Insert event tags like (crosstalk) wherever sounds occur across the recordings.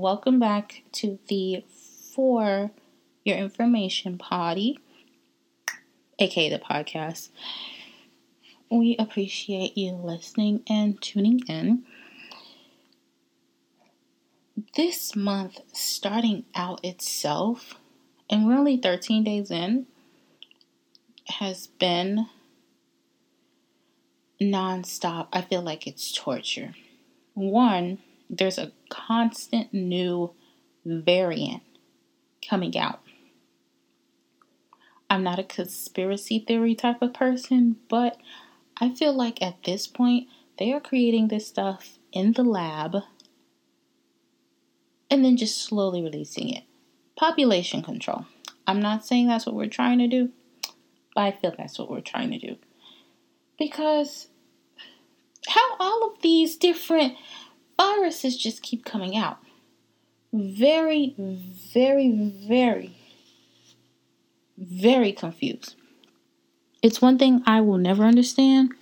Welcome back to the For Your Information Potty, aka the podcast. We appreciate you listening and tuning in. This month, starting out itself, and we're only 13 days in, has been nonstop. I feel like it's torture. One, there's a constant new variant coming out. I'm not a conspiracy theory type of person, but I feel like at this point they are creating this stuff in the lab and then just slowly releasing it. Population control. I'm not saying that's what we're trying to do, but I feel that's what we're trying to do. Because how all of these different viruses just keep coming out. Very, very, very, very confused. It's one thing I will never understand,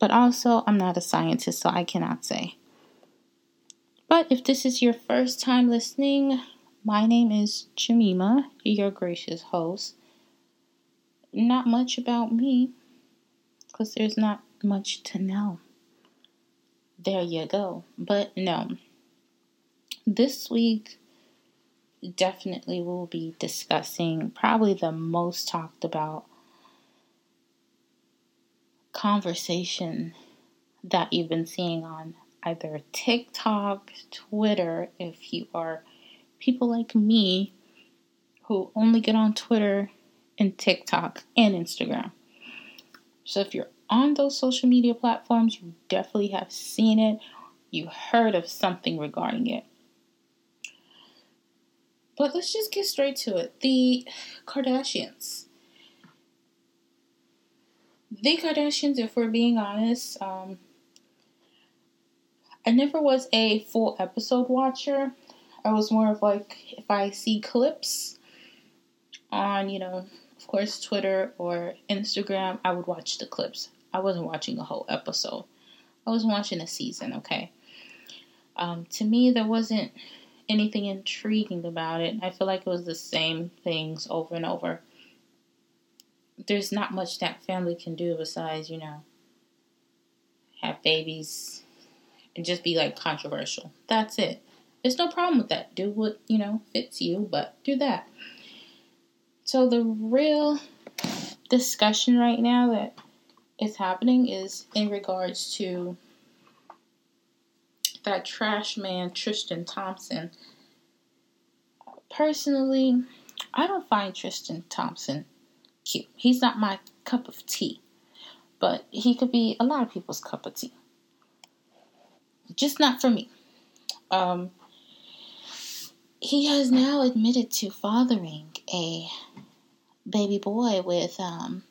but also I'm not a scientist, so I cannot say. But if this is your first time listening, my name is Jamima, your gracious host. Not much about me, because there's not much to know there you go. But no, this week definitely we will be discussing probably the most talked about conversation that you've been seeing on either TikTok, Twitter, if you are people like me who only get on Twitter and TikTok and Instagram. So if you're on those social media platforms, you definitely have seen it. You heard of something regarding it. But let's just get straight to it. The Kardashians. The Kardashians, if we're being honest, um, I never was a full episode watcher. I was more of like if I see clips on, you know, of course, Twitter or Instagram, I would watch the clips. I wasn't watching a whole episode. I was watching a season, okay? Um, to me, there wasn't anything intriguing about it. I feel like it was the same things over and over. There's not much that family can do besides, you know, have babies and just be like controversial. That's it. There's no problem with that. Do what, you know, fits you, but do that. So the real discussion right now that is happening is in regards to that trash man Tristan Thompson. Personally, I don't find Tristan Thompson cute. He's not my cup of tea, but he could be a lot of people's cup of tea. Just not for me. Um, he has now admitted to fathering a baby boy with um,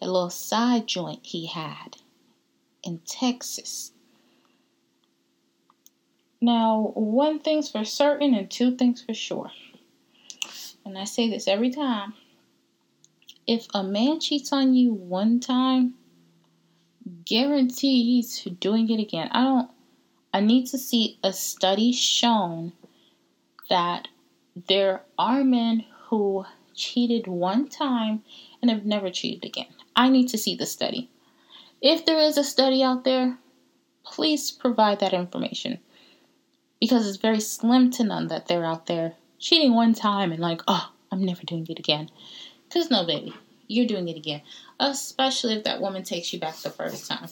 a little side joint he had in Texas. Now, one thing's for certain and two things for sure. And I say this every time. If a man cheats on you one time, guarantee he's doing it again. I don't I need to see a study shown that there are men who cheated one time and have never cheated again. I need to see the study. If there is a study out there, please provide that information. Because it's very slim to none that they're out there cheating one time and like, oh, I'm never doing it again. Because no, baby, you're doing it again. Especially if that woman takes you back the first time.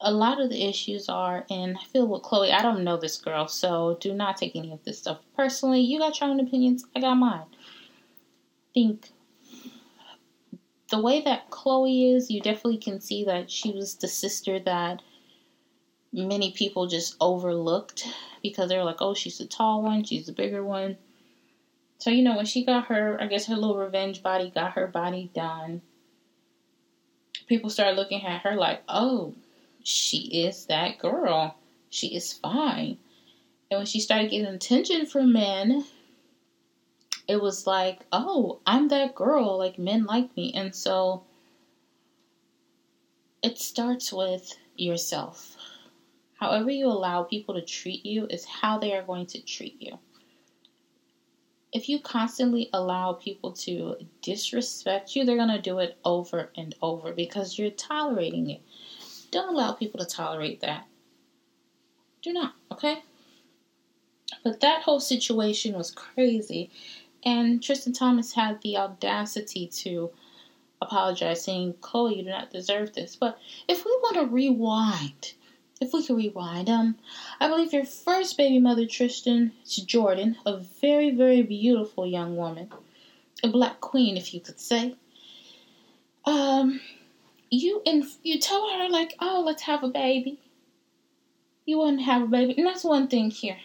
A lot of the issues are, and I feel with Khloe, I don't know this girl, so do not take any of this stuff personally. You got your own opinions, I got mine. Think the way that Khloe is, you definitely can see that she was the sister that many people just overlooked because they're like, oh, she's the tall one, she's the bigger one. So, you know, when she got her, I guess her little revenge body got her body done, people started looking at her like, oh, she is that girl. She is fine. And when she started getting attention from men, it was like, oh, I'm that girl. Like, men like me. And so it starts with yourself. However, you allow people to treat you is how they are going to treat you. If you constantly allow people to disrespect you, they're going to do it over and over because you're tolerating it. Don't allow people to tolerate that. Do not, okay? But that whole situation was crazy. And Tristan Thomas had the audacity to apologize, saying, Khloe, you do not deserve this. But if we want to rewind, if we could rewind, um, I believe your first baby mother, Tristan is Jordan, a very, very beautiful young woman, a black queen, if you could say. Um, you and you tell her like, oh, let's have a baby. You want to have a baby, and that's one thing here.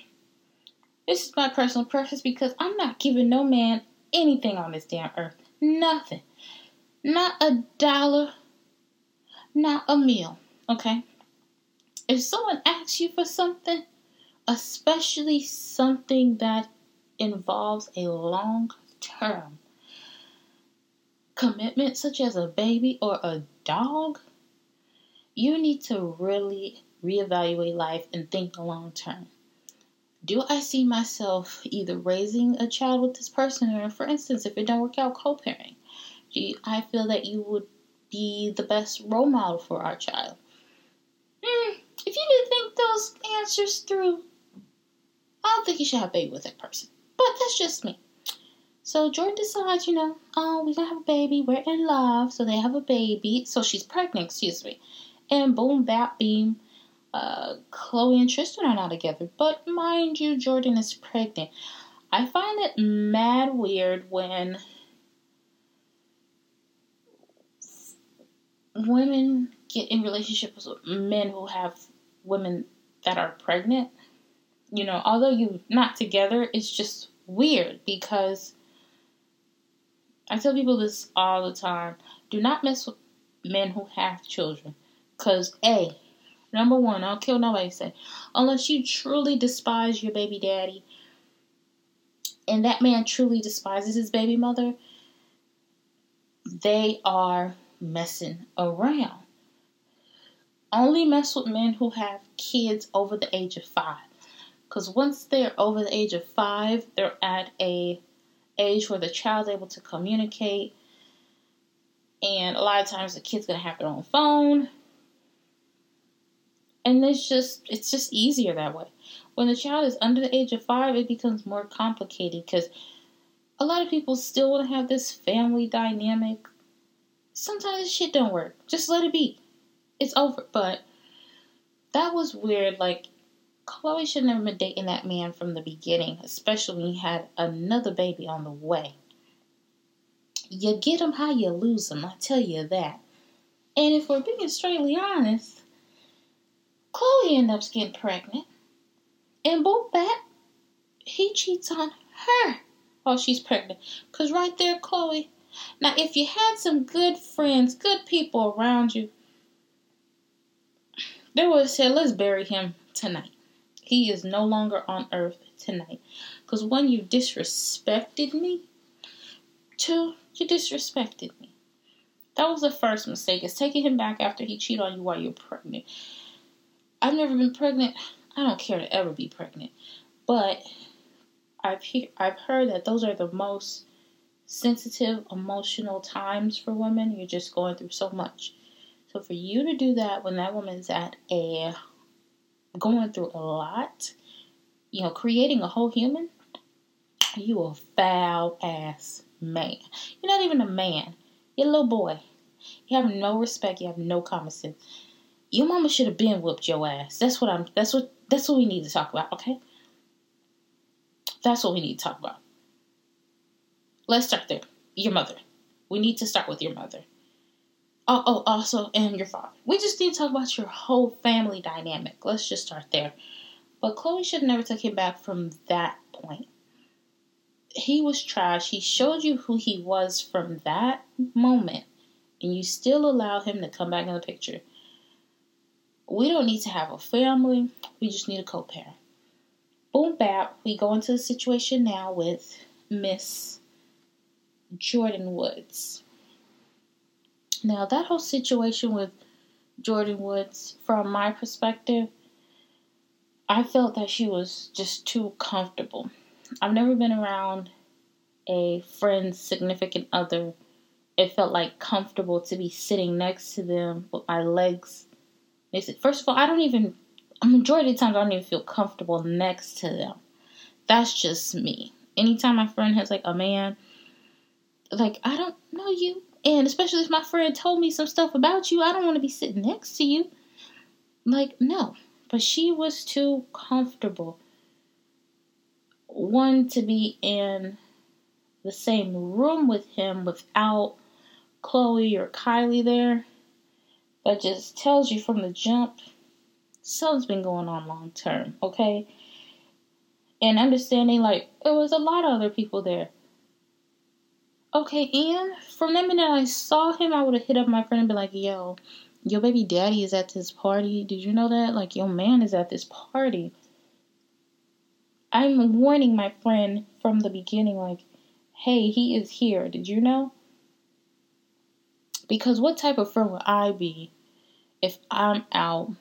This is my personal preference because I'm not giving no man anything on this damn earth. Nothing. Not a dollar. Not a meal. Okay? If someone asks you for something, especially something that involves a long term commitment, such as a baby or a dog, you need to really reevaluate life and think long term do I see myself either raising a child with this person, or for instance, if it don't work out, co-parenting? Do you, I feel that you would be the best role model for our child? Mm, if you didn't think those answers through, I don't think you should have a baby with that person. But that's just me. So Jordan decides, you know, oh, we're gonna have a baby. We're in love, so they have a baby. So she's pregnant, excuse me. And boom, bap, beam uh, Khloe and Tristan are not together. But mind you, Jordan is pregnant. I find it mad weird when women get in relationships with men who have women that are pregnant. You know, although you're not together, it's just weird because I tell people this all the time. Do not mess with men who have children. Because, A, Number one, I'll kill nobody say. Unless you truly despise your baby daddy and that man truly despises his baby mother, they are messing around. Only mess with men who have kids over the age of five. Because once they're over the age of five, they're at a age where the child's able to communicate. And a lot of times the kid's gonna have their own phone and it's just it's just easier that way. When the child is under the age of five it becomes more complicated because a lot of people still want to have this family dynamic. Sometimes shit don't work. Just let it be. It's over. But that was weird like Khloe should never been dating that man from the beginning especially when he had another baby on the way. You get him how you lose him i tell you that. And if we're being straightly honest Khloe ends up getting pregnant. And boom, back, he cheats on her while she's pregnant. Because right there, Khloe. Now, if you had some good friends, good people around you, they would have said, let's bury him tonight. He is no longer on earth tonight. Because one, you disrespected me. Two, you disrespected me. That was the first mistake, is taking him back after he cheated on you while you're pregnant. I've never been pregnant. I don't care to ever be pregnant. But I've he- I've heard that those are the most sensitive, emotional times for women. You're just going through so much. So for you to do that when that woman's at a going through a lot, you know, creating a whole human, you a foul ass man. You're not even a man. You're a little boy. You have no respect. You have no common sense. Your mama should have been whooped your ass. That's what I'm. That's what. That's what we need to talk about. Okay. That's what we need to talk about. Let's start there. Your mother. We need to start with your mother. Oh, oh, also, and your father. We just need to talk about your whole family dynamic. Let's just start there. But Khloe should never take him back from that point. He was trash. He showed you who he was from that moment, and you still allow him to come back in the picture. We don't need to have a family. We just need a co-parent. Boom bap. We go into the situation now with Miss Jordyn Woods. Now that whole situation with Jordyn Woods, from my perspective, I felt that she was just too comfortable. I've never been around a friend's significant other. It felt like comfortable to be sitting next to them with my legs. They said, first of all, I don't even, a majority of times, I don't even feel comfortable next to them. That's just me. Anytime my friend has like a man, like, I don't know you. And especially if my friend told me some stuff about you, I don't want to be sitting next to you. Like, no. But she was too comfortable. One, to be in the same room with him without Khloe or Kylie there. That just tells you from the jump something's been going on long term, okay? And understanding like it was a lot of other people there. Okay, and from the minute I saw him, I would have hit up my friend and be like, yo, your baby daddy is at this party. Did you know that? Like, your man is at this party. I'm warning my friend from the beginning, like, hey, he is here. Did you know? Because what type of friend would I be if I'm out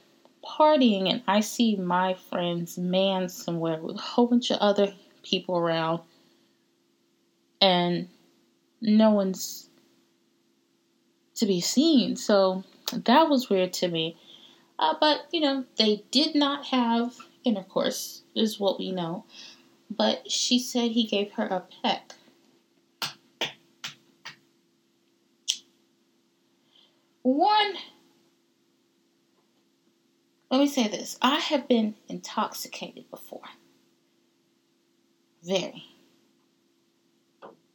partying and I see my friend's man somewhere with a whole bunch of other people around and no one's to be seen. So that was weird to me. Uh, but, you know, they did not have intercourse, is what we know. But she said he gave her a peck. One, let me say this I have been intoxicated before. Very.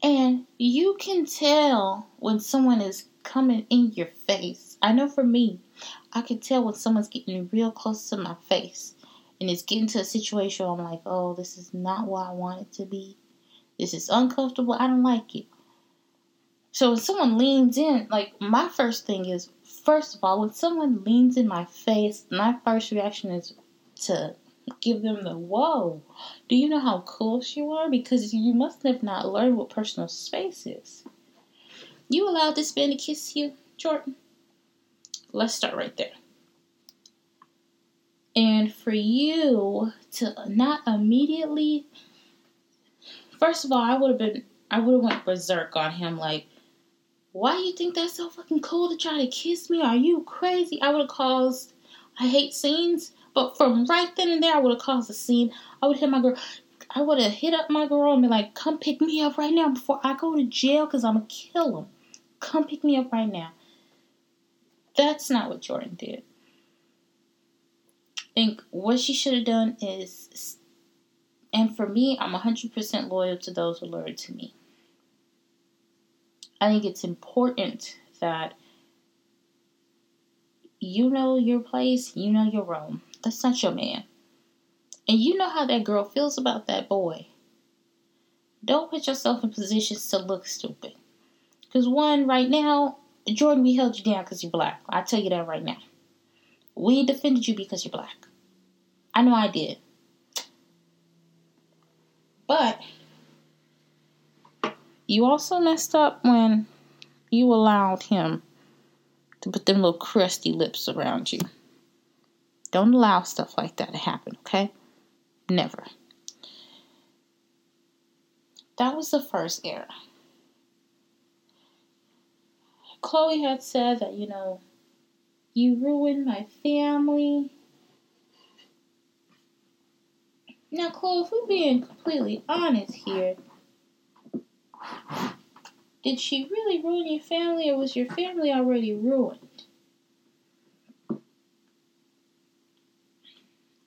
And you can tell when someone is coming in your face. I know for me, I can tell when someone's getting real close to my face and it's getting to a situation where I'm like, oh, this is not what I want it to be. This is uncomfortable. I don't like it. So when someone leans in, like my first thing is, first of all, when someone leans in my face, my first reaction is to give them the whoa. Do you know how close you are? Because you must have not learned what personal space is. You allowed this man to kiss you, Jordyn? Let's start right there. And for you to not immediately, first of all, I would have been, I would have went berserk on him. Like, why you think that's so fucking cool to try to kiss me? Are you crazy? I would have caused, I hate scenes. But from right then and there, I would have caused a scene. I would hit my girl. I would have hit up my girl and be like, "Come pick me up right now before I go to jail, cause I'm gonna kill him. Come pick me up right now." That's not what Jordyn did. I think what she should have done is, and for me, I'm 100% loyal to those who are loyal to me. I think it's important that you know your place, you know your role. That's not your man. And you know how that girl feels about that boy. Don't put yourself in positions to look stupid. Because, one, right now, Jordyn, we held you down because you're black. I tell you that right now. We defended you because you're black. I know I did. But you also messed up when you allowed him to put them little crusty lips around you. Don't allow stuff like that to happen, okay? Never. That was the first error. Khloe had said that, you know, you ruined my family. Now, Khloe, if we're being completely honest here, did she really ruin your family or was your family already ruined?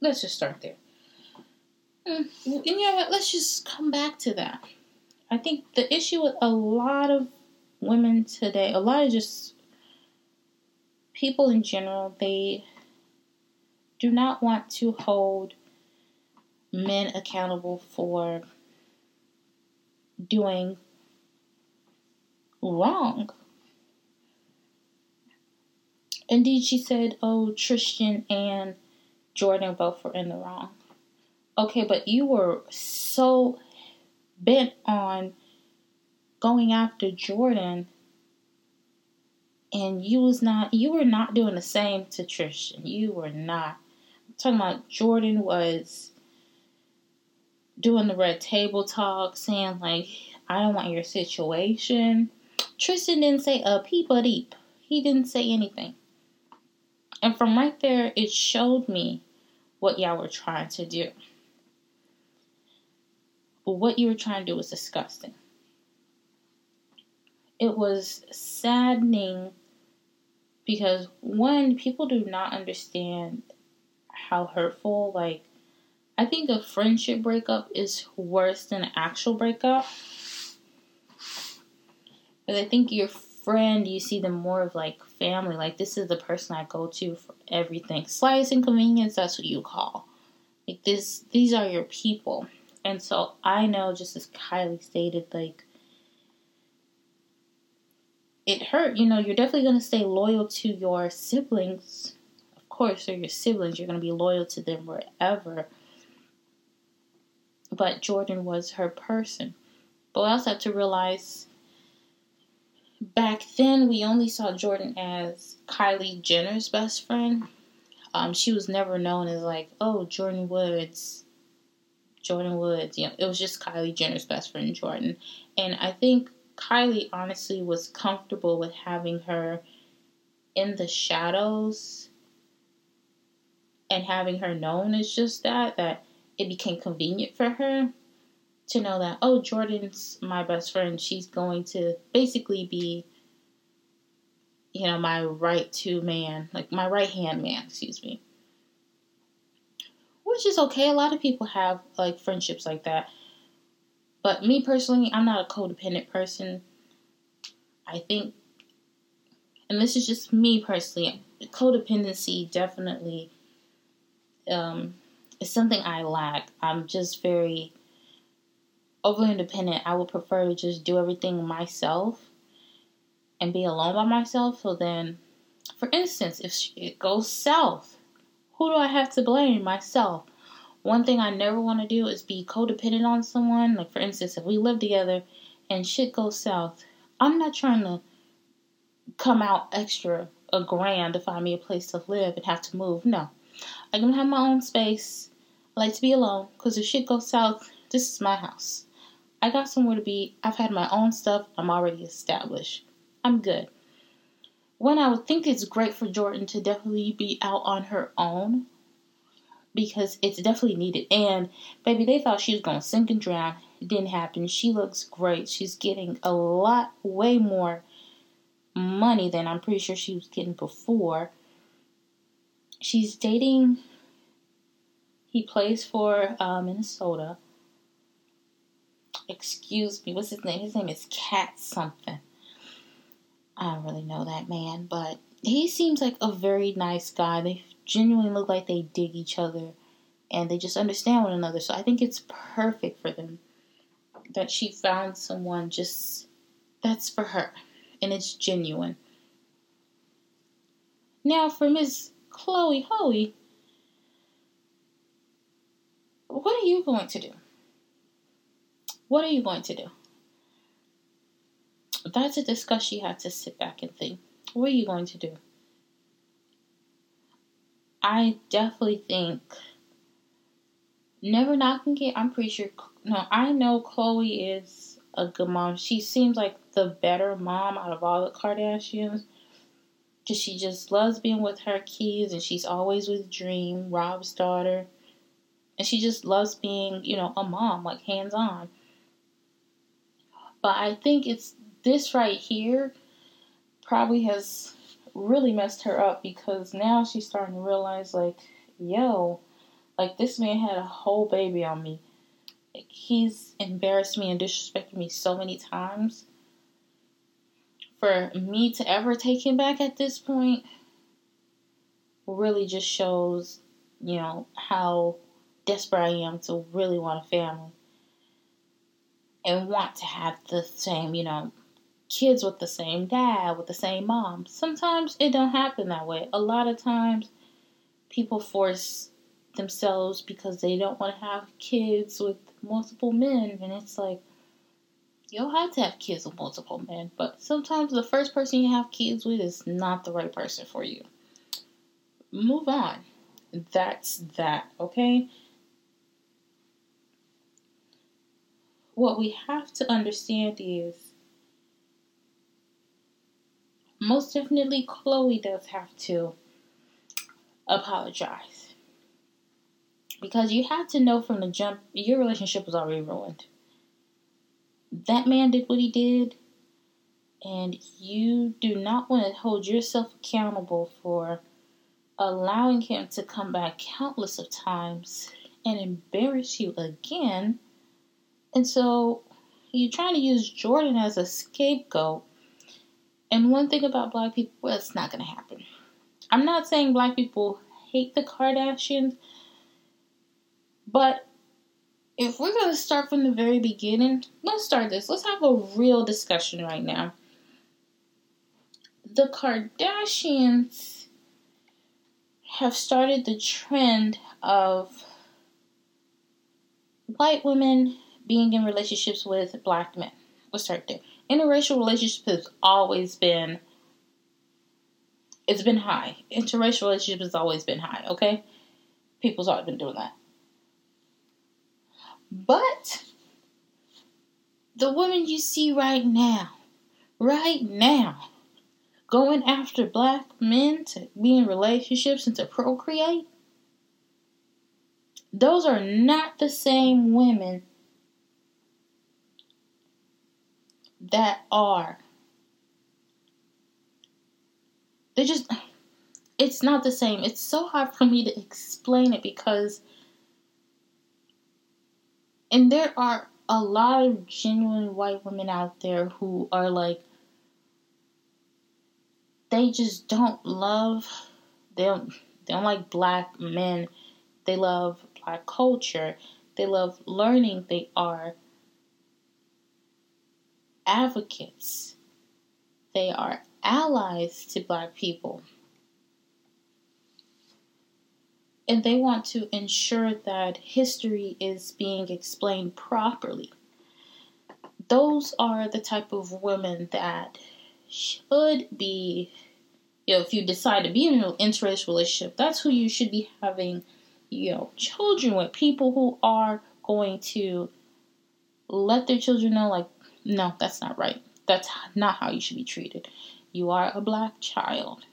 Let's just start there. And you know what? Let's just come back to that. I think the issue with a lot of women today, a lot of just people in general, they do not want to hold men accountable for doing wrong. Indeed, she said, Oh, Tristan and Jordyn both were in the wrong. Okay, but you were so bent on going after Jordyn and you was not you were not doing the same to Tristan. You were not. I'm talking about Jordyn was doing the red table talk, saying like, I don't want your situation. Tristan didn't say a peep a deep. He didn't say anything. And from right there, it showed me what y'all were trying to do. But what you were trying to do was disgusting. It was saddening because one, people do not understand how hurtful, like, I think a friendship breakup is worse than an actual breakup. But I think your friend, you see them more of like family. Like, this is the person I go to for everything. Slightest inconvenience, that's what you call. Like, this, these are your people. And so I know, just as Kylie stated, like, it hurt. You know, you're definitely going to stay loyal to your siblings. Of course, they're your siblings. You're going to be loyal to them wherever. But Jordyn was her person. But we also have to realize back then we only saw Jordyn as Kylie Jenner's best friend. Um, she was never known as like, oh, Jordyn Woods, Jordyn Woods. You know, it was just Kylie Jenner's best friend, Jordyn. And I think Kylie honestly was comfortable with having her in the shadows and having her known as just that, that it became convenient for her to know that, oh, Jordyn's my best friend. She's going to basically be, you know, my right to man, like my right hand man, excuse me. Which is okay. A lot of people have like friendships like that. But me personally, I'm not a codependent person. I think, and this is just me personally, codependency definitely um, is something I lack. I'm just very over independent. I would prefer to just do everything myself and be alone by myself. So then, for instance, if it goes south, who do I have to blame? Myself. One thing I never want to do is be codependent on someone. Like, for instance, if we live together and shit goes south, I'm not trying to come out extra a grand to find me a place to live and have to move. No. I'm going to have my own space. I like to be alone because if shit goes south, this is my house. I got somewhere to be. I've had my own stuff. I'm already established. I'm good. When I would think it's great for Jordyn to definitely be out on her own, because it's definitely needed. And baby, they thought she was gonna sink and drown. It didn't happen. She looks great. She's getting a lot, way more money than I'm pretty sure she was getting before. She's dating. He plays for uh, Minnesota. Excuse me, what's his name? His name is Cat something. I don't really know that man, but he seems like a very nice guy. They genuinely look like they dig each other and they just understand one another. So I think it's perfect for them that she found someone just that's for her and it's genuine. Now for Miss Khloe Hoey, what are you going to do? What are you going to do? That's a discussion you have to sit back and think. What are you going to do? I definitely think never knocking it. I'm pretty sure. No, I know Khloe is a good mom. She seems like the better mom out of all the Kardashians. Cause she just loves being with her kids, and she's always with Dream, Rob's daughter, and she just loves being, you know, a mom, like hands on. But I think it's this right here probably has really messed her up because now she's starting to realize, like, yo, like this man had a whole baby on me. Like, he's embarrassed me and disrespected me so many times. For me to ever take him back at this point really just shows, you know, how desperate I am to really want a family and want to have the same, you know, kids with the same dad, with the same mom. Sometimes it don't happen that way. A lot of times people force themselves because they don't want to have kids with multiple men and it's like you'll have to have kids with multiple men, but sometimes the first person you have kids with is not the right person for you. Move on. That's that, okay? What we have to understand is most definitely Khloe does have to apologize. Because you have to know from the jump your relationship was already ruined that man did what he did, and you do not want to hold yourself accountable for allowing him to come back countless of times and embarrass you again. And so you're trying to use Jordyn as a scapegoat. And one thing about black people, well, it's not going to happen. I'm not saying black people hate the Kardashians, but if we're going to start from the very beginning, let's start this. Let's have a real discussion right now. The Kardashians have started the trend of white women being in relationships with black men. Let's start there. Interracial relationships has always been it's been high. Interracial relationships has always been high, okay? People's always been doing that. But the women you see right now, right now, going after black men to be in relationships and to procreate, those are not the same women that are. They just, it's not the same. It's so hard for me to explain it because and there are a lot of genuine white women out there who are like they just don't love they don't they don't like black men they love black culture they love learning they are advocates they are allies to black people and they want to ensure that history is being explained properly. Those are the type of women that should be, you know, if you decide to be in an interracial relationship, that's who you should be having, you know, children with. People who are going to let their children know, like, no, that's not right. That's not how you should be treated. You are a black child.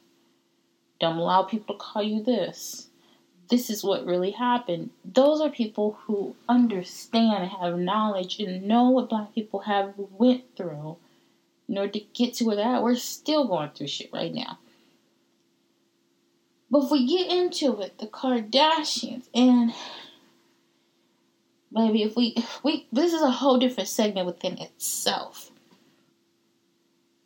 Don't allow people to call you this this is what really happened. Those are people who understand and have knowledge and know what black people have went through in order to get to where they're at. We're still going through shit right now. But if we get into it, the Kardashians and maybe if we we this is a whole different segment within itself.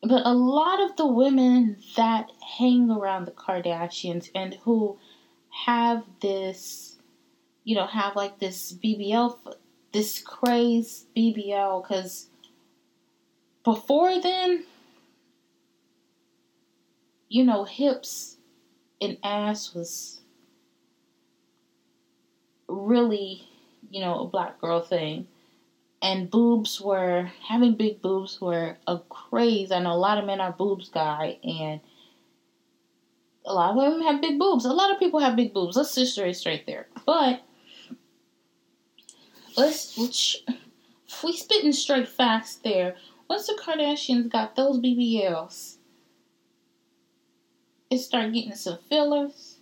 But a lot of the women that hang around the Kardashians and who have this, you know, have like this BBL, this craze BBL, because before then, you know, hips and ass was really, you know, a black girl thing. And boobs were, having big boobs were a craze. I know a lot of men are boobs guy, and a lot of women have big boobs. A lot of people have big boobs. Let's just straight straight there. But let's, let's we spitting straight facts there. Once the Kardashians got those BBLs, it started getting some fillers.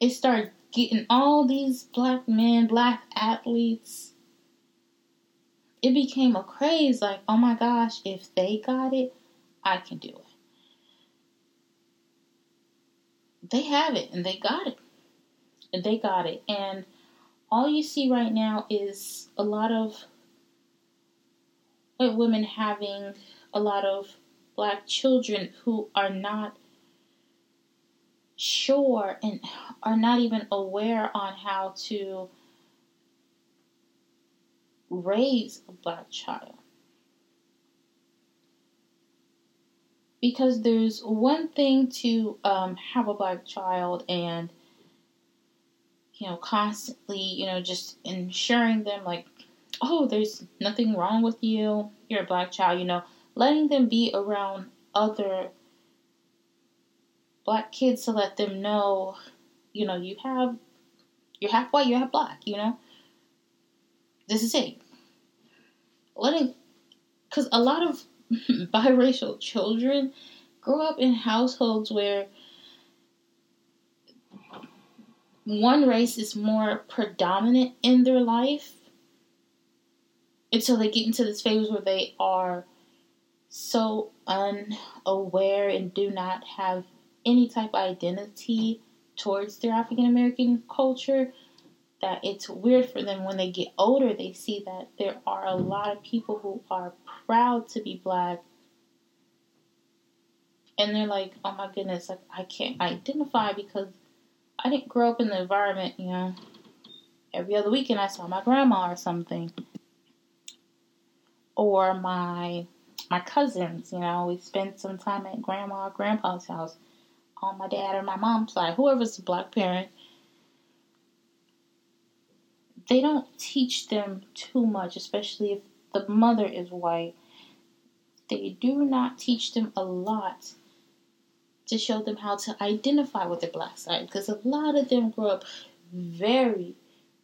It started getting all these black men, black athletes. It became a craze like, oh my gosh, if they got it, I can do it. they have it and they got it. And they got it. And all you see right now is a lot of women having a lot of black children who are not sure and are not even aware on how to raise a black child. because there's one thing to um, have a black child and you know constantly you know just ensuring them like oh, there's nothing wrong with you. You're a black child, you know, letting them be around other black kids to let them know, you know, you have, you're half white, you're half black, you know. This is it. Letting, because a lot of (laughs) biracial children grow up in households where one race is more predominant in their life until they get into this phase where they are so unaware and do not have any type of identity towards their African American culture that it's weird for them when they get older they see that there are a lot of people who are proud to be black. And they're like oh my goodness like i can't identify because i didn't grow up in the environment you know. Every other weekend i saw my grandma or something. Or my my cousins you know we spent some time at grandma or grandpa's house on my dad or my mom's side whoever's the black parent they don't teach them too much especially if the mother is white they do not teach them a lot to show them how to identify with the black side because a lot of them grow up very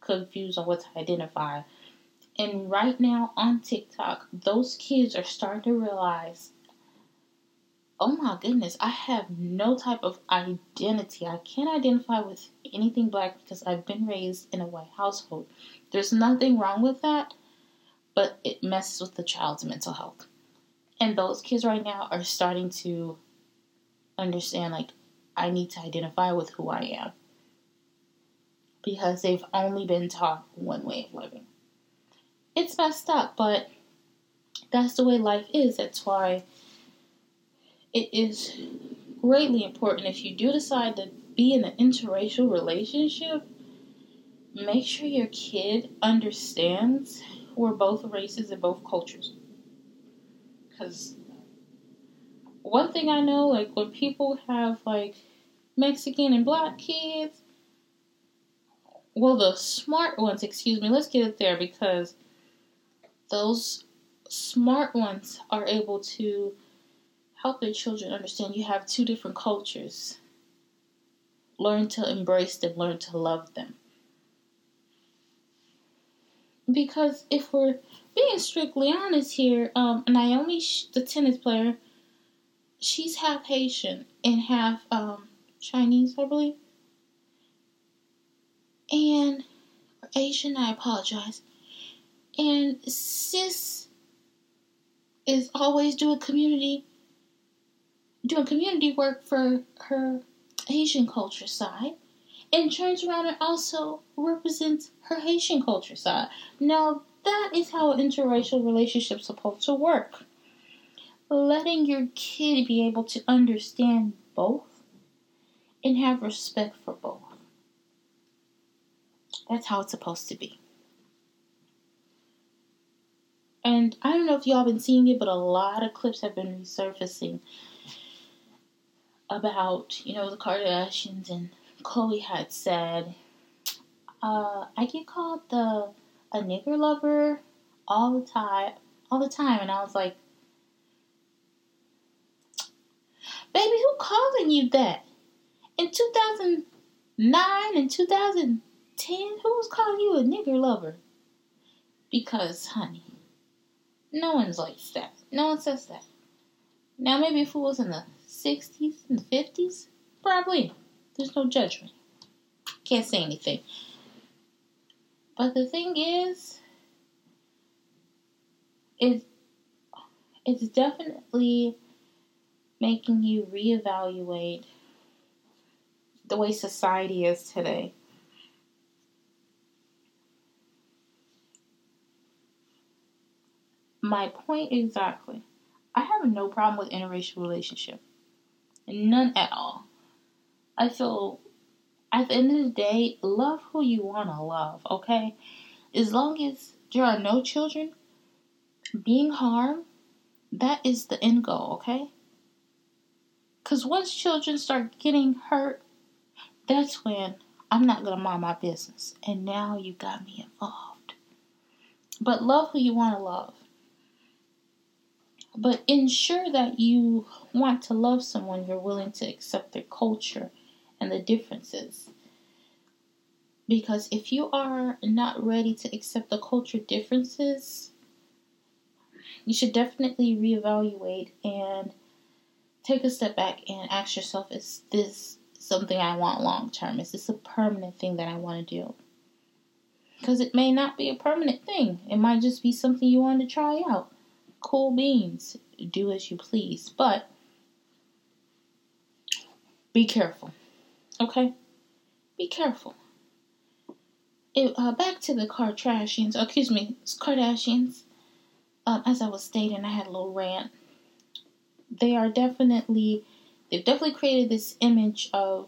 confused on what to identify. And right now on TikTok, those kids are starting to realize oh my goodness, I have no type of identity. I can't identify with anything black because I've been raised in a white household. There's nothing wrong with that, but it messes with the child's mental health. And those kids right now are starting to understand like I need to identify with who I am. Because they've only been taught one way of living. It's messed up, but that's the way life is. That's why it is greatly important if you do decide to be in an interracial relationship, make sure your kid understands we're both races and both cultures. Because one thing I know, like when people have like Mexican and black kids, well, the smart ones, excuse me, let's get it there because those smart ones are able to help their children understand you have two different cultures. Learn to embrace them, learn to love them. Because if we're being strictly honest here, um, Naomi, the tennis player, she's half Haitian and half um, Chinese, I believe. And Asian, I apologize. And sis is always doing community doing community work for her Asian culture side and turns around and also represents her Haitian culture side. Now that is how an interracial relationship is supposed to work letting your kid be able to understand both and have respect for both. That's how it's supposed to be. And I don't know if y'all have been seeing it, but a lot of clips have been resurfacing about, you know, the Kardashians and Khloe had said, uh, I get called the a nigger lover all the time, all the time, and I was like, Baby, who calling you that? In 2009 and 2010, who was calling you a nigger lover? Because, honey, no one's like that. No one says that. Now, maybe if it was in the 60s and 50s, probably. There's no judgment. Can't say anything. But the thing is, it's, it's definitely making you reevaluate the way society is today. My point exactly. I have no problem with interracial relationship. None at all. I feel at the end of the day, love who you want to love, okay? As long as there are no children being harmed, that is the end goal, okay? Because once children start getting hurt, that's when I'm not going to mind my business. And now you got me involved. But love who you want to love. But ensure that you want to love someone, you're willing to accept their culture and the differences. Because if you are not ready to accept the culture differences, you should definitely reevaluate and take a step back and ask yourself is this something I want long term? Is this a permanent thing that I want to do? Because it may not be a permanent thing, it might just be something you want to try out. Cool beans, do as you please, but be careful. Okay? Be careful. It, uh, back to the Kardashians, oh, excuse me, Kardashians. Um, as I was stating, I had a little rant. They are definitely, they've definitely created this image of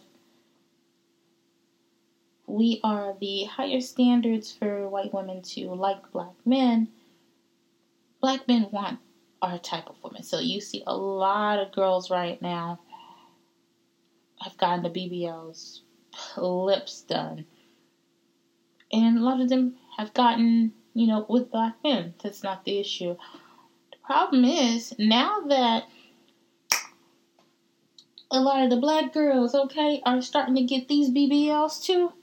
we are the higher standards for white women to like black men. Black men want our type of women. So you see a lot of girls right now have gotten the BBLs, lips done. And a lot of them have gotten, you know, with black men. That's not the issue. The problem is now that a lot of the black girls, okay, are starting to get these BBLs too.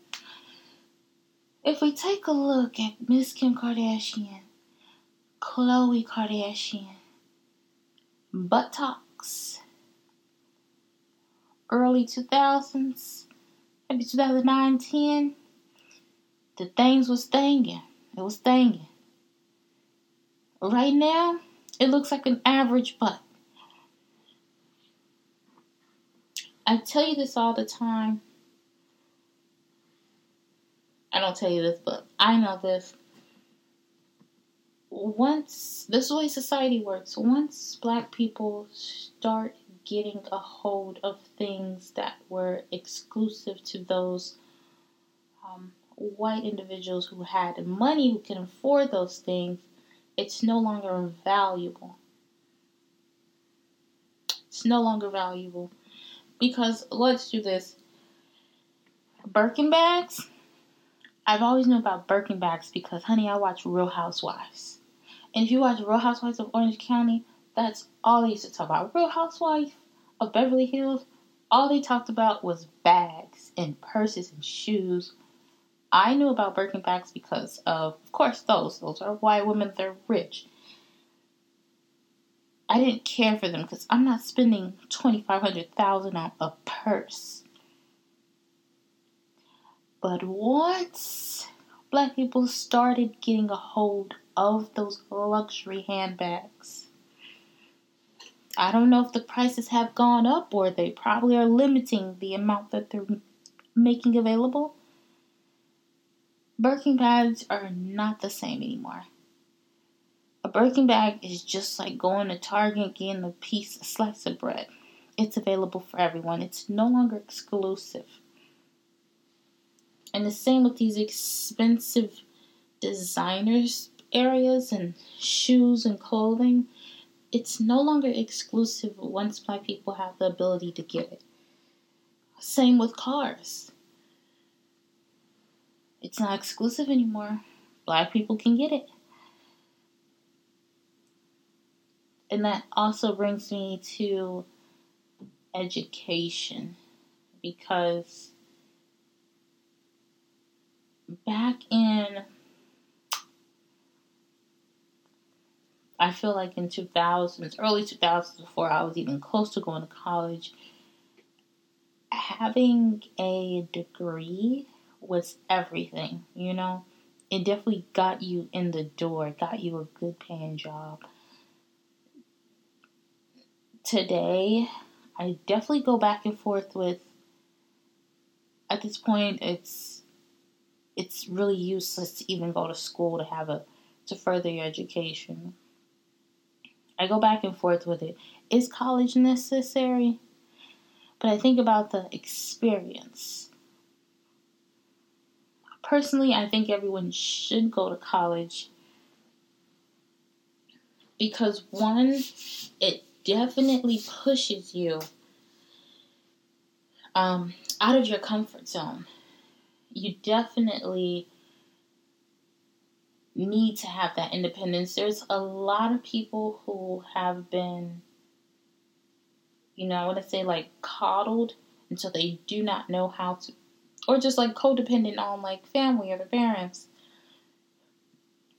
If we take a look at Miss Kim Kardashian, Khloe Kardashian, buttocks, early 2000s, maybe 2009, 10, the things was stinging. It was stinging. Right now, it looks like an average butt. I tell you this all the time. I don't tell you this, but I know this. Once, this is the way society works. Once black people start getting a hold of things that were exclusive to those um, white individuals who had money who can afford those things, it's no longer valuable. It's no longer valuable. Because let's do this. Birkin bags. I've always known about Birkin bags because, honey, I watch Real Housewives. And if you watch Real Housewives of Orange County, that's all they used to talk about. Real Housewife of Beverly Hills, all they talked about was bags and purses and shoes. I knew about Birkin bags because of, of course, those. Those are white women, they're rich. I didn't care for them because I'm not spending twenty five hundred thousand on a purse. But once black people started getting a hold of those luxury handbags, I don't know if the prices have gone up or they probably are limiting the amount that they're making available. Birkin bags are not the same anymore. A Birkin bag is just like going to Target and getting a piece, a slice of bread. It's available for everyone. It's no longer exclusive. And the same with these expensive designers areas and shoes and clothing it's no longer exclusive once black people have the ability to get it. Same with cars. It's not exclusive anymore. Black people can get it. And that also brings me to education because back in I feel like in 2000s, early 2000s, before I was even close to going to college, having a degree was everything, you know? It definitely got you in the door, got you a good paying job. Today, I definitely go back and forth with at this point it's it's really useless to even go to school to have a to further your education. I go back and forth with it. Is college necessary? But I think about the experience. Personally, I think everyone should go to college because one, it definitely pushes you um, out of your comfort zone. You definitely need to have that independence. There's a lot of people who have been, you know, I want to say like coddled until they do not know how to, or just like codependent on like family or their parents.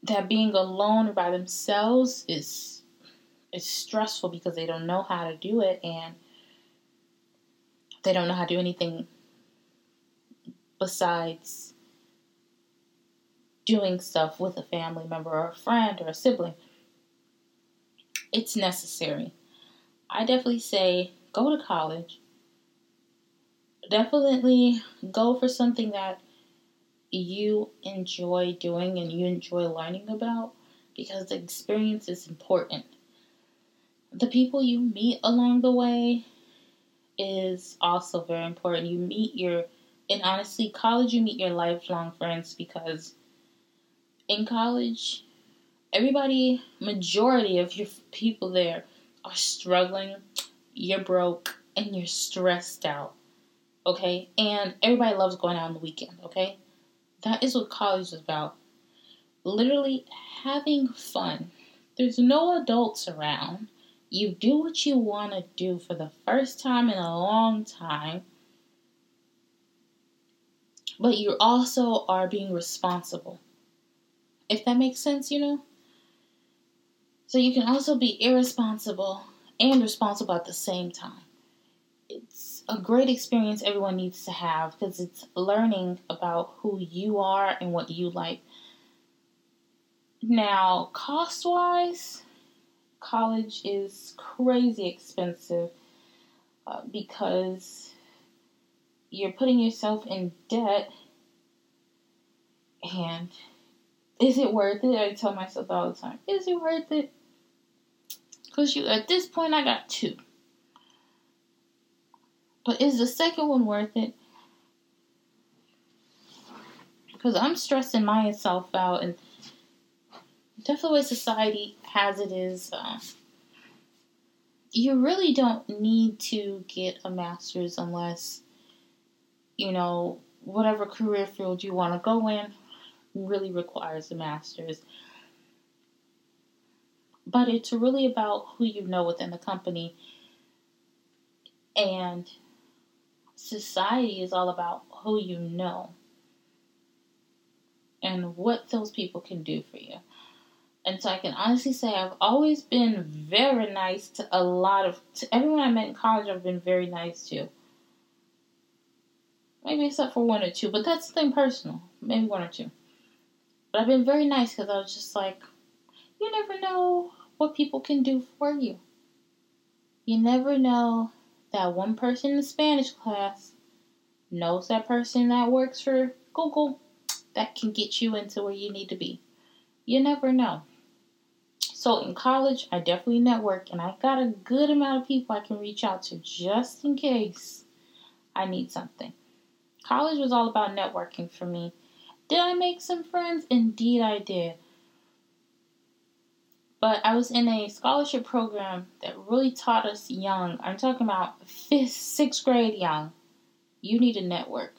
That being alone by themselves is is stressful because they don't know how to do it and they don't know how to do anything besides doing stuff with a family member or a friend or a sibling. It's necessary. I definitely say go to college. Definitely go for something that you enjoy doing and you enjoy learning about because the experience is important. The people you meet along the way is also very important. You meet your, and honestly, college, you meet your lifelong friends because in college, everybody, majority of your people there are struggling, you're broke, and you're stressed out. Okay? And everybody loves going out on the weekend. Okay? That is what college is about. Literally having fun. There's no adults around. You do what you want to do for the first time in a long time. But you also are being responsible. If that makes sense, you know? So you can also be irresponsible and responsible at the same time. It's a great experience everyone needs to have because it's learning about who you are and what you like. Now, cost wise, college is crazy expensive uh, because you're putting yourself in debt and is it worth it? I tell myself all the time, is it worth it? Because you at this point I got two. But is the second one worth it? Because I'm stressing myself out and definitely way society has it is um, you really don't need to get a master's unless you know whatever career field you want to go in really requires a master's. But it's really about who you know within the company. And society is all about who you know and what those people can do for you. And so I can honestly say I've always been very nice to a lot of to everyone I met in college I've been very nice to. Maybe except for one or two, but that's the thing personal. Maybe one or two. But I've been very nice because I was just like, you never know what people can do for you. You never know that one person in the Spanish class knows that person that works for Google that can get you into where you need to be. You never know. So in college, I definitely network and I've got a good amount of people I can reach out to just in case I need something. College was all about networking for me did I make some friends? Indeed, I did. But I was in a scholarship program that really taught us young. I'm talking about fifth, sixth grade young. You need a network.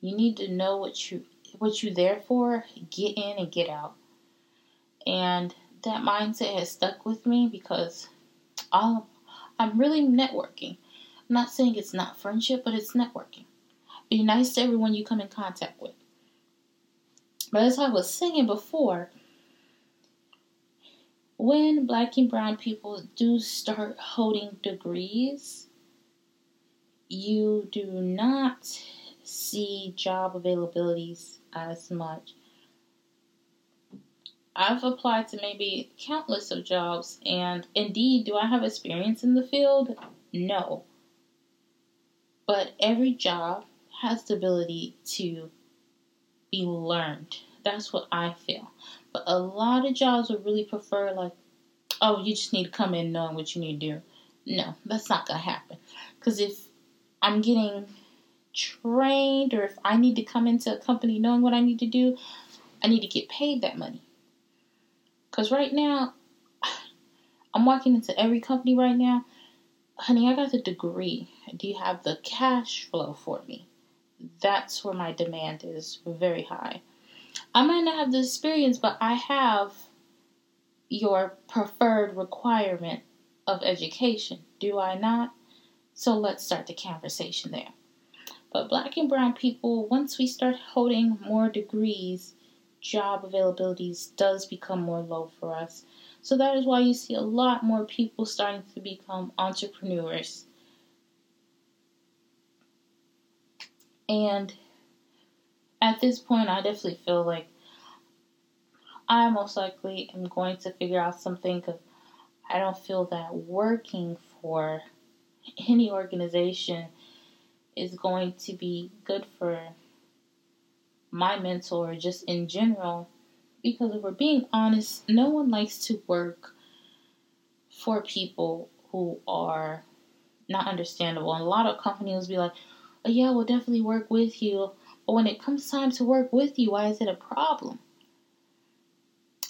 You need to know what you what you're there for. Get in and get out. And that mindset has stuck with me because all I'm really networking. I'm not saying it's not friendship, but it's networking. Be nice to everyone you come in contact with. But as I was saying before, when black and brown people do start holding degrees, you do not see job availabilities as much. I've applied to maybe countless of jobs, and indeed, do I have experience in the field? No. But every job has the ability to be learned. That's what I feel. But a lot of jobs would really prefer like, oh, you just need to come in knowing what you need to do. No, that's not gonna happen. Because if I'm getting trained or if I need to come into a company knowing what I need to do, I need to get paid that money. Because right now, (sighs) I'm walking into every company right now. Honey, I got the degree. Do you have the cash flow for me? That's where my demand is very high. I might not have the experience, but I have your preferred requirement of education. Do I not? So let's start the conversation there. But black and brown people, once we start holding more degrees, job availabilities does become more low for us. So that is why you see a lot more people starting to become entrepreneurs. And at this point, I definitely feel like I most likely am going to figure out something because I don't feel that working for any organization is going to be good for my mental or just in general. Because if we're being honest, no one likes to work for people who are not understandable. And a lot of companies be like, yeah, we'll definitely work with you. But when it comes time to work with you, why is it a problem?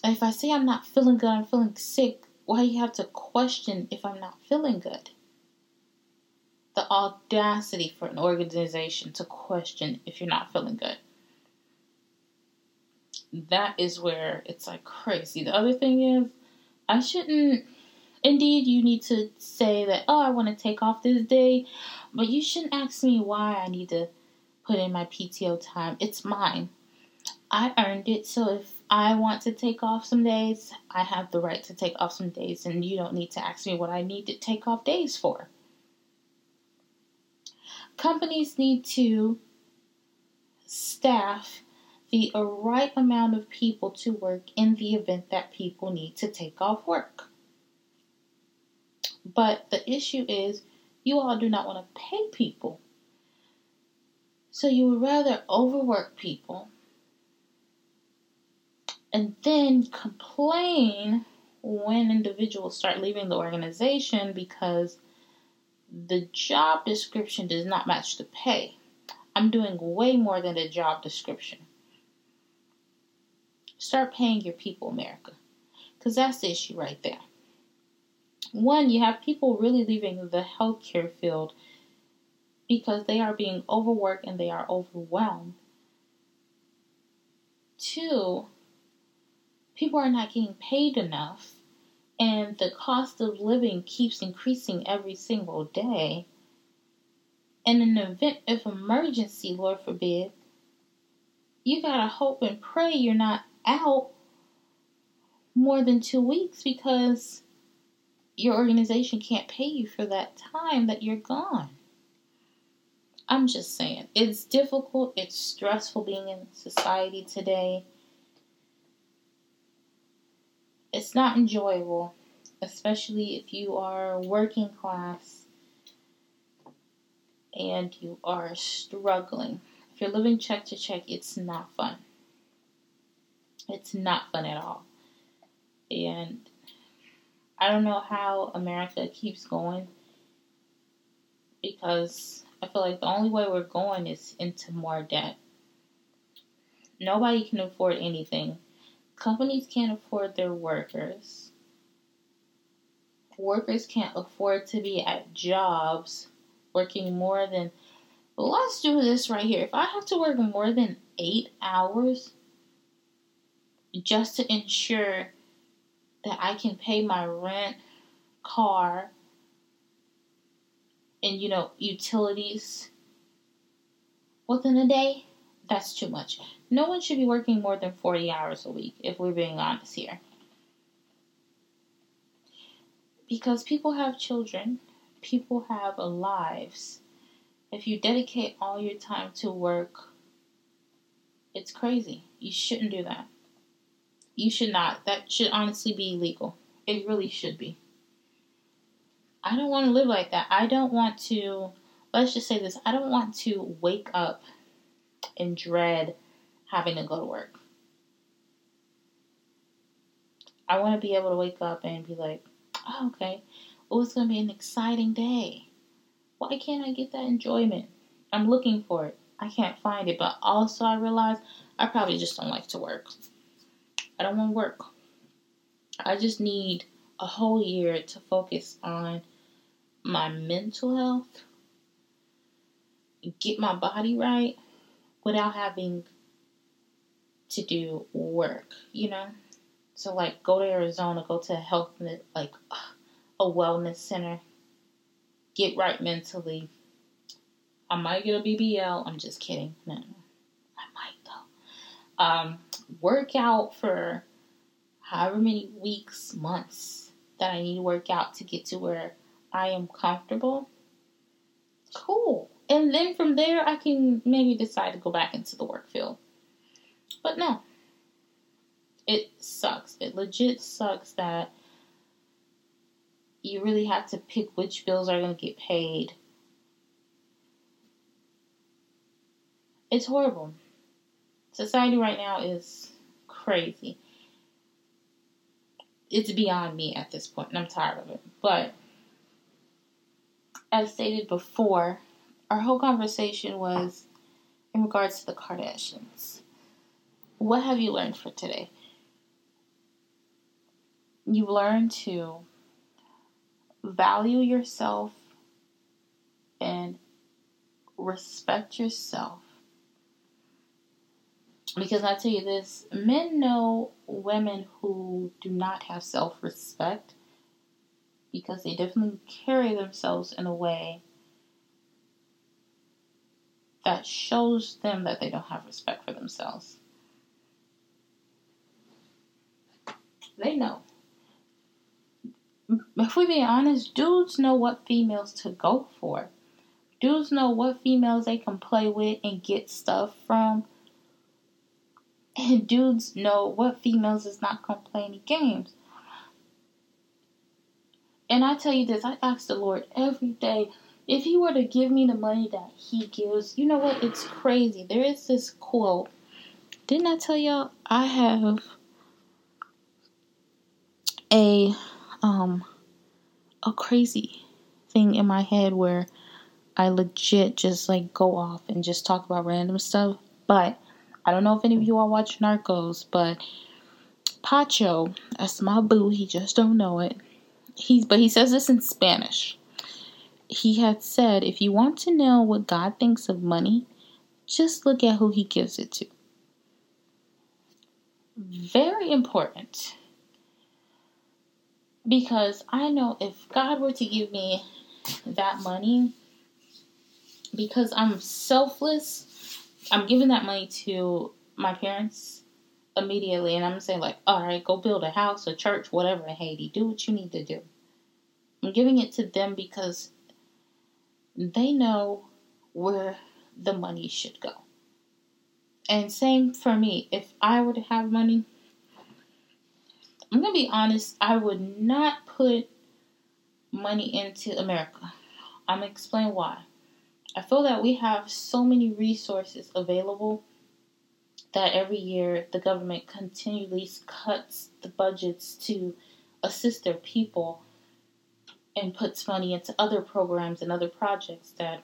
If I say I'm not feeling good, I'm feeling sick, why do you have to question if I'm not feeling good? The audacity for an organization to question if you're not feeling good. That is where it's like crazy. The other thing is, I shouldn't. Indeed, you need to say that, oh, I want to take off this day, but you shouldn't ask me why I need to put in my PTO time. It's mine. I earned it, so if I want to take off some days, I have the right to take off some days, and you don't need to ask me what I need to take off days for. Companies need to staff the right amount of people to work in the event that people need to take off work. But the issue is, you all do not want to pay people. So you would rather overwork people and then complain when individuals start leaving the organization because the job description does not match the pay. I'm doing way more than the job description. Start paying your people, America. Because that's the issue right there. One, you have people really leaving the healthcare field because they are being overworked and they are overwhelmed. Two, people are not getting paid enough and the cost of living keeps increasing every single day. In an event of emergency, Lord forbid, you gotta hope and pray you're not out more than two weeks because your organization can't pay you for that time that you're gone. I'm just saying, it's difficult, it's stressful being in society today it's not enjoyable, especially if you are working class and you are struggling. If you're living check to check, it's not fun. It's not fun at all. And I don't know how America keeps going because I feel like the only way we're going is into more debt. Nobody can afford anything companies can't afford their workers. Workers can't afford to be at jobs working more than. Let's do this right here. If I have to work more than eight hours just to ensure that I can pay my rent, car, and you know, utilities within a day, that's too much. No one should be working more than 40 hours a week, if we're being honest here. Because people have children, people have lives. If you dedicate all your time to work, it's crazy. You shouldn't do that. You should not. That should honestly be illegal. It really should be. I don't want to live like that. I don't want to, let's just say this I don't want to wake up and dread having to go to work. I want to be able to wake up and be like, oh, okay, it's going to be an exciting day. Why can't I get that enjoyment? I'm looking for it. I can't find it. But also, I realize I probably just don't like to work. I don't want work. I just need a whole year to focus on my mental health, get my body right without having to do work, you know? So, like, go to Arizona, go to a health, like, a wellness center, get right mentally. I might get a BBL. I'm just kidding. No, I might though. Um, work out for however many weeks, months that I need to work out to get to where I am comfortable. Cool. And then from there, I can maybe decide to go back into the work field. But no, it sucks. It legit sucks that you really have to pick which bills are going to get paid. It's horrible. Society right now is crazy. It's beyond me at this point, and I'm tired of it. But as stated before, our whole conversation was in regards to the Kardashians. What have you learned for today? You've learned to value yourself and respect yourself. Because I tell you this, men know women who do not have self respect because they definitely carry themselves in a way that shows them that they don't have respect for themselves. They know if we be honest, dudes know what females to go for. Dudes know what females they can play with and get stuff from. And dudes know what females is not gonna play any games. And I tell you this, I ask the Lord every day, if he were to give me the money that he gives, you know what? It's crazy. There is this quote. Didn't I tell y'all I have a um a crazy thing in my head where I legit just like go off and just talk about random stuff. But I don't know if any of you all watch Narcos, but Pacho, that's my boo. He just don't know it. He's but he says this in Spanish. He had said, if you want to know what God thinks of money, just look at who he gives it to. Very important. Because I know if God were to give me that money, because I'm selfless, I'm giving that money to my parents immediately. And I'm saying, like, all right, go build a house, a church, whatever in Haiti. Do what you need to do. I'm giving it to them because they know where the money should go. And same for me. If I were to have money, I'm gonna be honest, I would not put money into America. I'm gonna explain why. I feel that we have so many resources available that every year the government continually cuts the budgets to assist their people and puts money into other programs and other projects that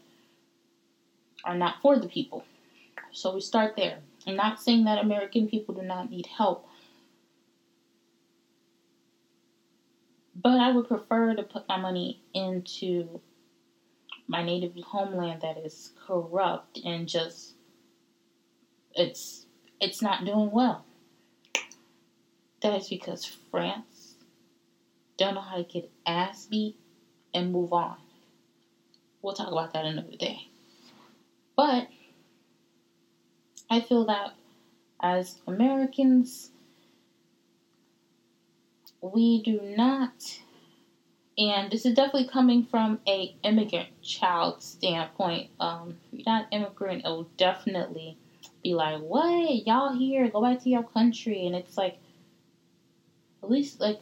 are not for the people. So we start there. I'm not saying that American people do not need help, But I would prefer to put my money into my native homeland that is corrupt and just it's it's not doing well. That is because France don't know how to get ass beat and move on. We'll talk about that another day. But I feel that as Americans, we do not and this is definitely coming from a immigrant child standpoint. Um if you're not immigrant it will definitely be like what? Y'all here go back to your country. And it's like at least like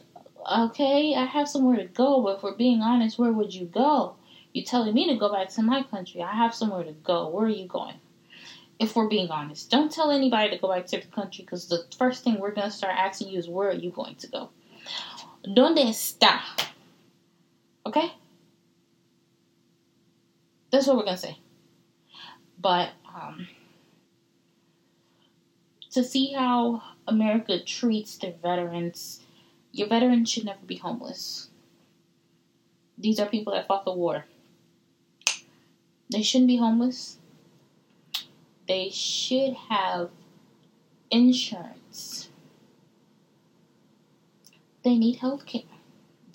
okay i have somewhere to go but if we're being honest where would you go? You're telling me to go back to my country. I have somewhere to go. Where are you going? If we're being honest don't tell anybody to go back to the country because the first thing we're to start asking you is where are you going to go? ¿Dónde está? Okay? That's what we're gonna say. But um, to see how America treats their veterans, your veterans should never be homeless. These are people that fought the war. They shouldn't be homeless. They should have insurance. They need health care.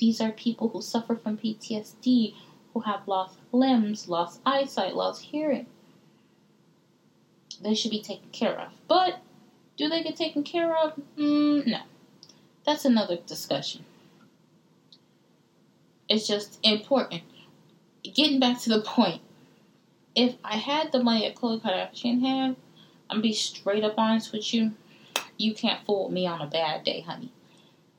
These are people who suffer from PTSD, who have lost limbs, lost eyesight, lost hearing. They should be taken care of. But do they get taken care of? Mm, no. That's another discussion. It's just important. Getting back to the point, if I had the money that Khloe Kardashian had, I'm be straight up honest with you. You can't fool me on a bad day, honey.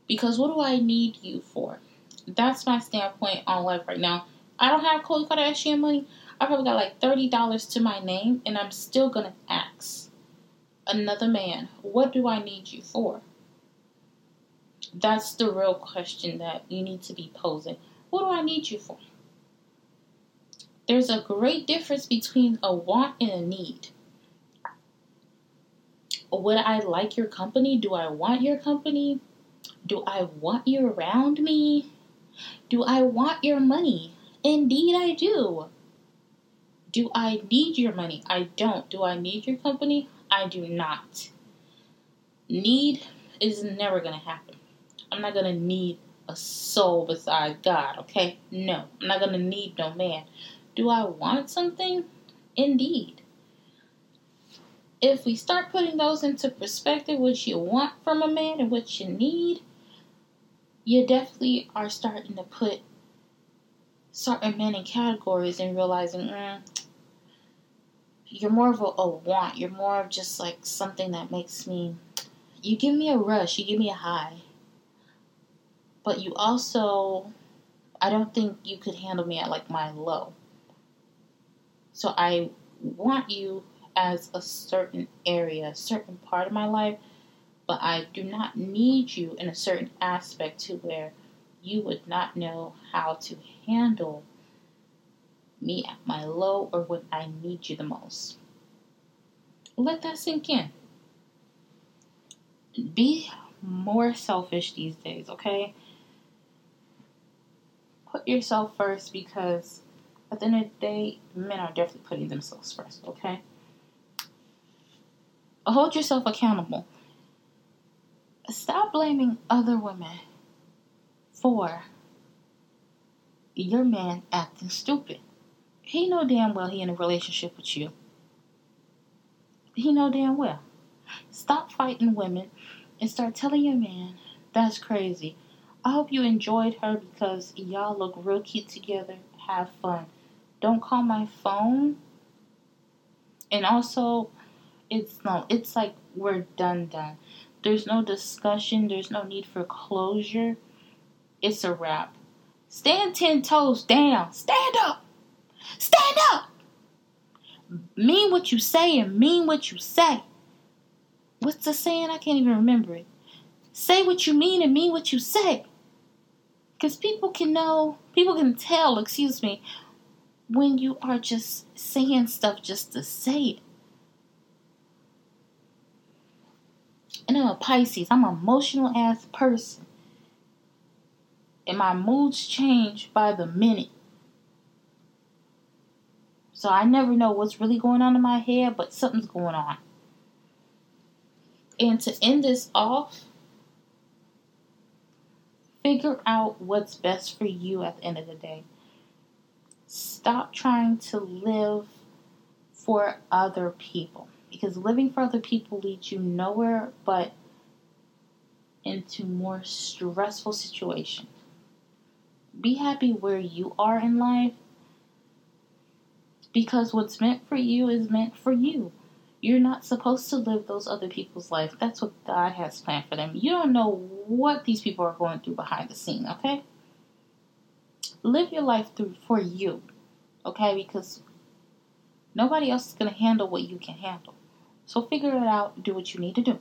Because what do I need you for? That's my standpoint on life right now. I don't have Khloe Kardashian money. I probably got like thirty dollars to my name, and I'm still gonna ask another man, "What do I need you for?" That's the real question that you need to be posing. What do I need you for? There's a great difference between a want and a need. Would I like your company? Do I want your company? Do I want you around me? Do I want your money? Indeed, I do. Do I need your money? I don't. Do I need your company? I do not. Need is never going to happen. I'm not going to need a soul beside God, okay? No, I'm not going to need no man. Do I want something? Indeed. If we start putting those into perspective, what you want from a man and what you need, you definitely are starting to put certain men in categories and realizing mm, you're more of a, a want. You're more of just like something that makes me. You give me a rush. You give me a high. But you also, I don't think you could handle me at like my low. So I want you as a certain area, a certain part of my life, but I do not need you in a certain aspect to where you would not know how to handle me at my low or when I need you the most. Let that sink in. Be more selfish these days, okay? Put yourself first because at the end of the day, men are definitely putting themselves first, okay? Hold yourself accountable. Stop blaming other women for your man acting stupid. He know damn well he in a relationship with you. He know damn well. Stop fighting women and start telling your man that's crazy. I hope you enjoyed her because y'all look real cute together. Have fun. Don't call my phone. And also, it's no, it's like we're done, done. There's no discussion. There's no need for closure. It's a wrap. Stand ten toes down. Stand up. Stand up. Mean what you say and mean what you say. What's the saying? I can't even remember it. Say what you mean and mean what you say. Because people can know, people can tell, excuse me, when you are just saying stuff just to say it. And I'm a Pisces. I'm an emotional ass person. And my moods change by the minute. So I never know what's really going on in my head, but something's going on. And to end this off, figure out what's best for you at the end of the day. Stop trying to live for other people because living for other people leads you nowhere but into more stressful situations. Be happy where you are in life because what's meant for you is meant for you. You're not supposed to live those other people's life. That's what God has planned for them. You don't know what these people are going through behind the scene, okay? live your life through for you, okay? Because nobody else is going to handle what you can handle. So figure it out, do what you need to do.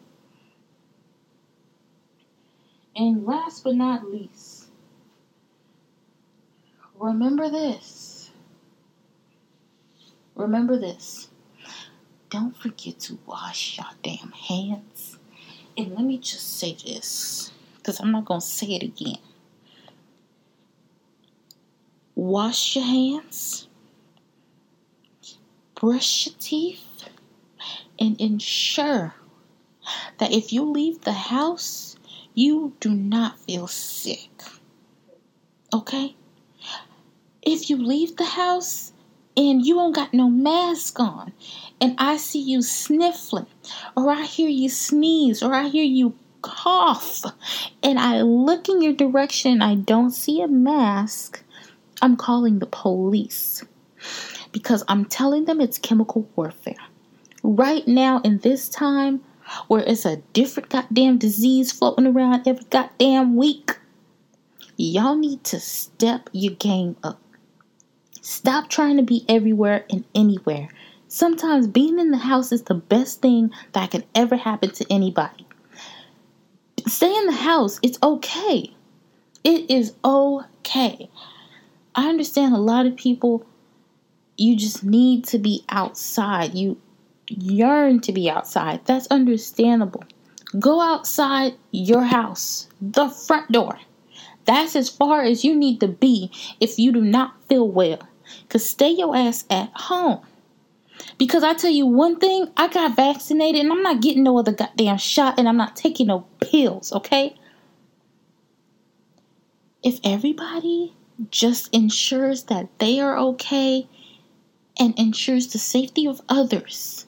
And last but not least, remember this. Remember this. Don't forget to wash your damn hands. And let me just say this, because I'm not going to say it again. Wash your hands, brush your teeth, and ensure that if you leave the house, you do not feel sick. Okay? If you leave the house and you don't got no mask on, and I see you sniffling, or I hear you sneeze, or I hear you cough, and I look in your direction, I don't see a mask, I'm calling the police because I'm telling them it's chemical warfare. Right now, in this time, where it's a different goddamn disease floating around every goddamn week, y'all need to step your game up. Stop trying to be everywhere and anywhere. Sometimes being in the house is the best thing that can ever happen to anybody. Stay in the house. It's okay. It is okay. I understand a lot of people you just need to be outside. You yearn to be outside. That's understandable. Go outside your house, the front door. That's as far as you need to be if you do not feel well. Because stay your ass at home. Because I tell you one thing, I got vaccinated and I'm not getting no other goddamn shot and I'm not taking no pills, okay? If everybody just ensures that they are okay and ensures the safety of others,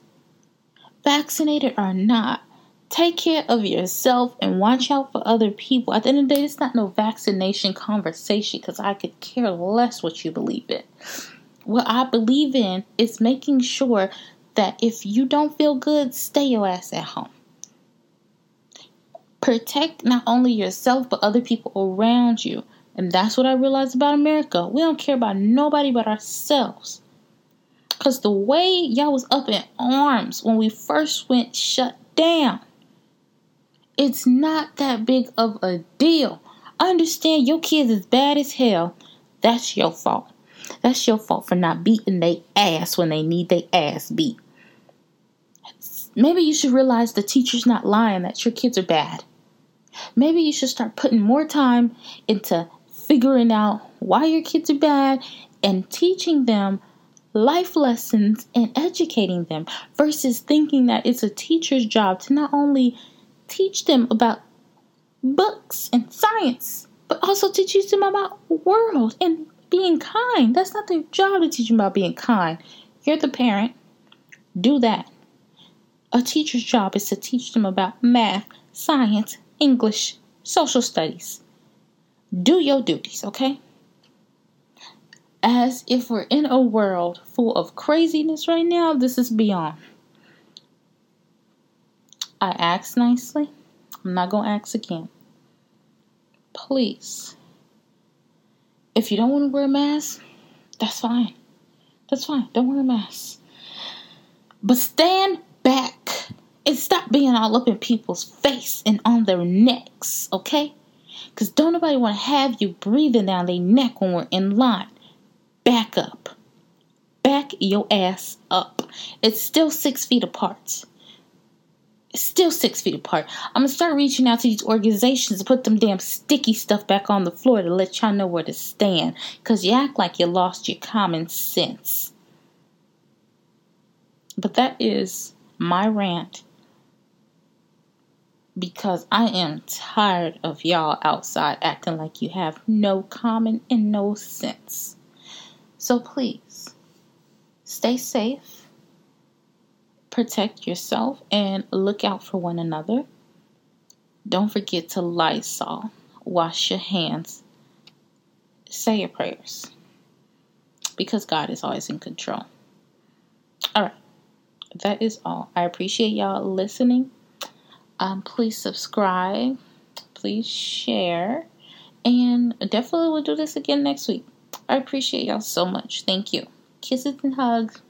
vaccinated or not, take care of yourself and watch out for other people. At the end of the day, it's not no vaccination conversation because I could care less what you believe in. What I believe in is making sure that if you don't feel good, stay your ass at home. Protect not only yourself but other people around you. And that's what I realized about America. We don't care about nobody but ourselves. Because the way y'all was up in arms when we first went shut down, it's not that big of a deal. understand your kids is bad as hell. That's your fault. That's your fault for not beating their ass when they need their ass beat. Maybe you should realize the teacher's not lying that your kids are bad. Maybe you should start putting more time into figuring out why your kids are bad and teaching them life lessons and educating them versus thinking that it's a teacher's job to not only teach them about books and science, but also to teach them about world and being kind. That's not their job to teach them about being kind. You're the parent. Do that. A teacher's job is to teach them about math, science, English, social studies. Do your duties, okay? As if we're in a world full of craziness right now, this is beyond. I asked nicely. I'm not going to ask again. Please, if you don't want to wear a mask, that's fine. That's fine. Don't wear a mask. But stand back and stop being all up in people's face and on their necks, okay? Because don't nobody want to have you breathing down their neck when we're in line back up. Back your ass up. It's still six feet apart. It's still six feet apart. I'm gonna start reaching out to these organizations to put them damn sticky stuff back on the floor to let y'all know where to stand. Cause you act like you lost your common sense. But that is my rant because I am tired of y'all outside acting like you have no common and no sense. So please stay safe, protect yourself, and look out for one another. Don't forget to Lysol, wash your hands, say your prayers because God is always in control. All right, that is all. I appreciate y'all listening. Um, please subscribe, please share, and definitely we'll do this again next week. I appreciate y'all so much. Thank you. Kisses and hugs.